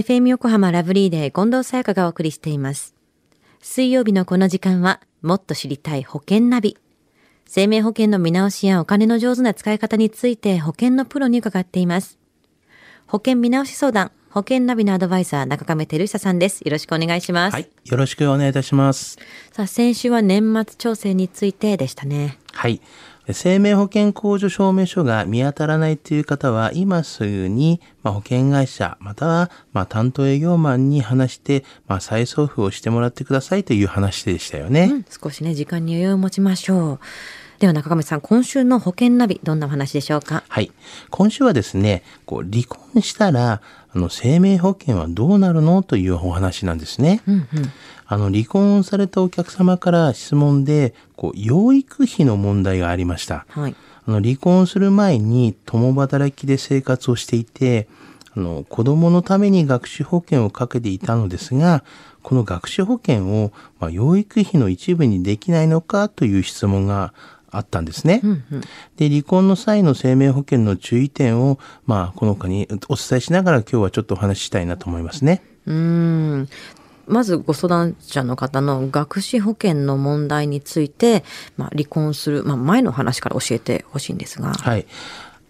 FM 横浜ラブリーデー近藤沙耶香がお送りしています。水曜日のこの時間は、もっと知りたい保険ナビ。生命保険の見直しやお金の上手な使い方について保険のプロに伺っています。保険見直し相談、保険ナビのアドバイザー、中亀照久さんです。よろしくお願いします。はい。よろしくお願いいたします。さあ、先週は年末調整についてでしたね。はい。生命保険控除証明書が見当たらないという方は、今すぐに、まあ、保険会社、または、まあ、担当営業マンに話して、まあ、再送付をしてもらってくださいという話でしたよね。うん、少しね、時間に余裕を持ちましょう。では中亀さん、今週の保険ナビ、どんなお話でしょうか？はい。今週はですね、こう、離婚したら、あの、生命保険はどうなるの？というお話なんですね。うんうん。あの、離婚されたお客様から質問で、こう、養育費の問題がありました。はい。あの、離婚する前に共働きで生活をしていて、あの、子供のために学習保険をかけていたのですが、この学習保険を、まあ、養育費の一部にできないのかという質問があったんですね。うんうん。で、離婚の際の生命保険の注意点を、まあ、この他にお伝えしながら今日はちょっとお話ししたいなと思いますね。うーん。まずご相談者の方の学資保険の問題について、まあ、離婚する、まあ、前の話から教えてほしいんですが。はい。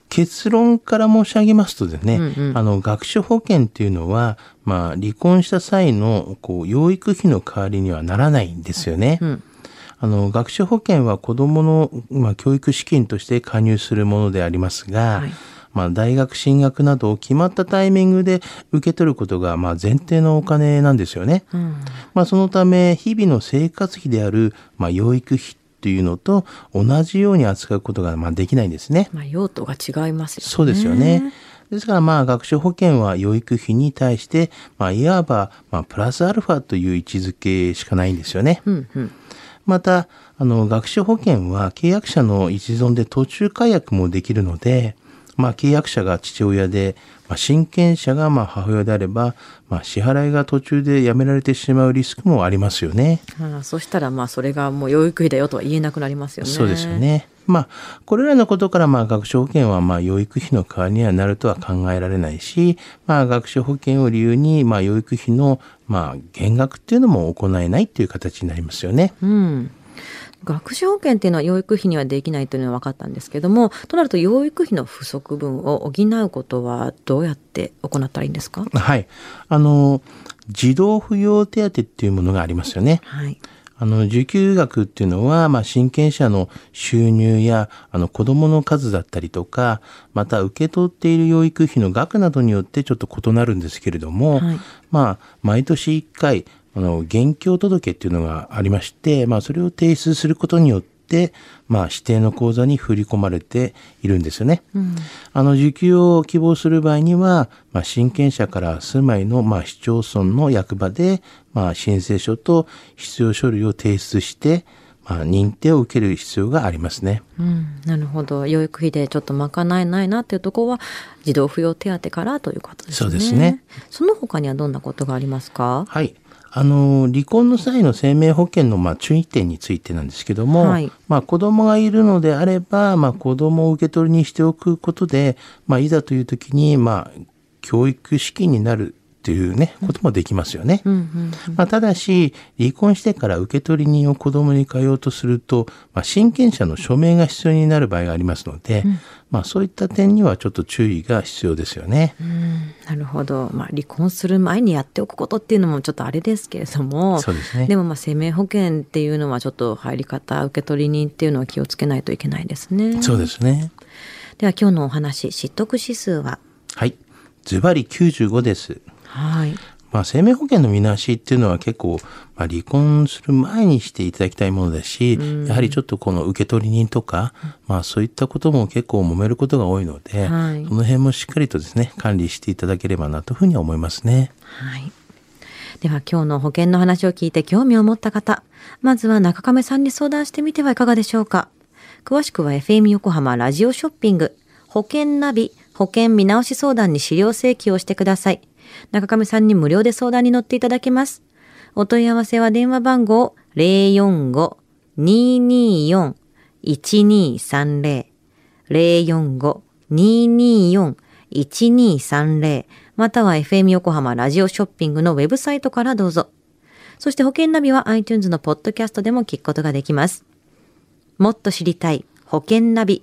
結論から申し上げますとですね、うんうんあの、学習保険っていうのは、まあ、離婚した際の、こう、養育費の代わりにはならないんですよね。うん。あの、学習保険は子供の、まあ、教育資金として加入するものでありますが、はいまあ、大学進学など決まったタイミングで受け取ることが、まあ、前提のお金なんですよね。うん。まあ、そのため、日々の生活費である、まあ、養育費というのと同じように扱うことが、まあ、できないんですね。まあ、用途が違いますよね。そうですよね。ですから、まあ、学習保険は養育費に対して、まあ、いわば、まあ、プラスアルファという位置づけしかないんですよね。うんうん。また、あの、学習保険は契約者の一存で途中解約もできるので、まあ、契約者が父親で、まあ、親権者がまあ母親であれば、まあ、支払いが途中でやめられてしまうリスクもありますよね。ああそしたらまあそれがもう養育費だよとは言えなくなりますよね。そうですよ。ね。まあ、これらのことから、まあ、学習保険は、まあ、養育費の代わりにはなるとは考えられないし、まあ、学習保険を理由に、まあ、養育費の、まあ、減額っていうのも行えないっていう形になりますよね。うん。学習保険っていうのは養育費にはできないというのは分かったんですけども、となると養育費の不足分を補うことはどうやって行ったらいいんですか？はい。あの、児童扶養手当っていうものがありますよね。はい。あの、受給額っていうのは、まあ、親権者の収入や、あの、子供の数だったりとか、また、受け取っている養育費の額などによってちょっと異なるんですけれども、はいまあ、毎年1回、あの、現況届っていうのがありまして、まあ、それを提出することによって、まあ、指定の口座に振り込まれているんですよね。うん。あの、受給を希望する場合には、まあ、親権者から住まいの、まあ、市町村の役場で、まあ、申請書と必要書類を提出して、まあ、認定を受ける必要がありますね。うん、なるほど。養育費でちょっと賄えないなっていうところは、児童扶養手当からということですね。そうですね。その他にはどんなことがありますか？はい。あの、離婚の際の生命保険の、まあ、注意点についてなんですけども、はいまあ、子供がいるのであれば、まあ、子供を受け取りにしておくことで、まあ、いざという時に、まあ、教育資金になるっていうね、こともできますよね。うんうん。まあ、ただし、離婚してから受取人を子供に通おうとすると、まあ、親権者の署名が必要になる場合がありますので、まあ、そういった点にはちょっと注意が必要ですよね。うんなるほど。まあ、離婚する前にやっておくことっていうのもちょっとあれですけれども、そうですねでもまあ生命保険っていうのはちょっと入り方、受取人っていうのは気をつけないといけないですね。そうですね。では今日のお話、知得指数は？はい。ズバリ95です。はい。まあ、生命保険の見直しっていうのは結構、まあ、離婚する前にしていただきたいものだし、やはりちょっとこの受取人とか、まあそういったことも結構揉めることが多いので、はいその辺もしっかりとですね、管理していただければなというふうに思いますね。はい。では今日の保険の話を聞いて興味を持った方、まずは中亀さんに相談してみてはいかがでしょうか。詳しくは FM 横浜ラジオショッピング、保険ナビ、保険見直し相談に資料請求をしてください。中亀さんに無料で相談に乗っていただけます。お問い合わせは電話番号045-224-1230 045-224-1230または FM 横浜ラジオショッピングのウェブサイトからどうぞ。そして保険ナビは iTunes のポッドキャストでも聞くことができます。もっと知りたい保険ナビ。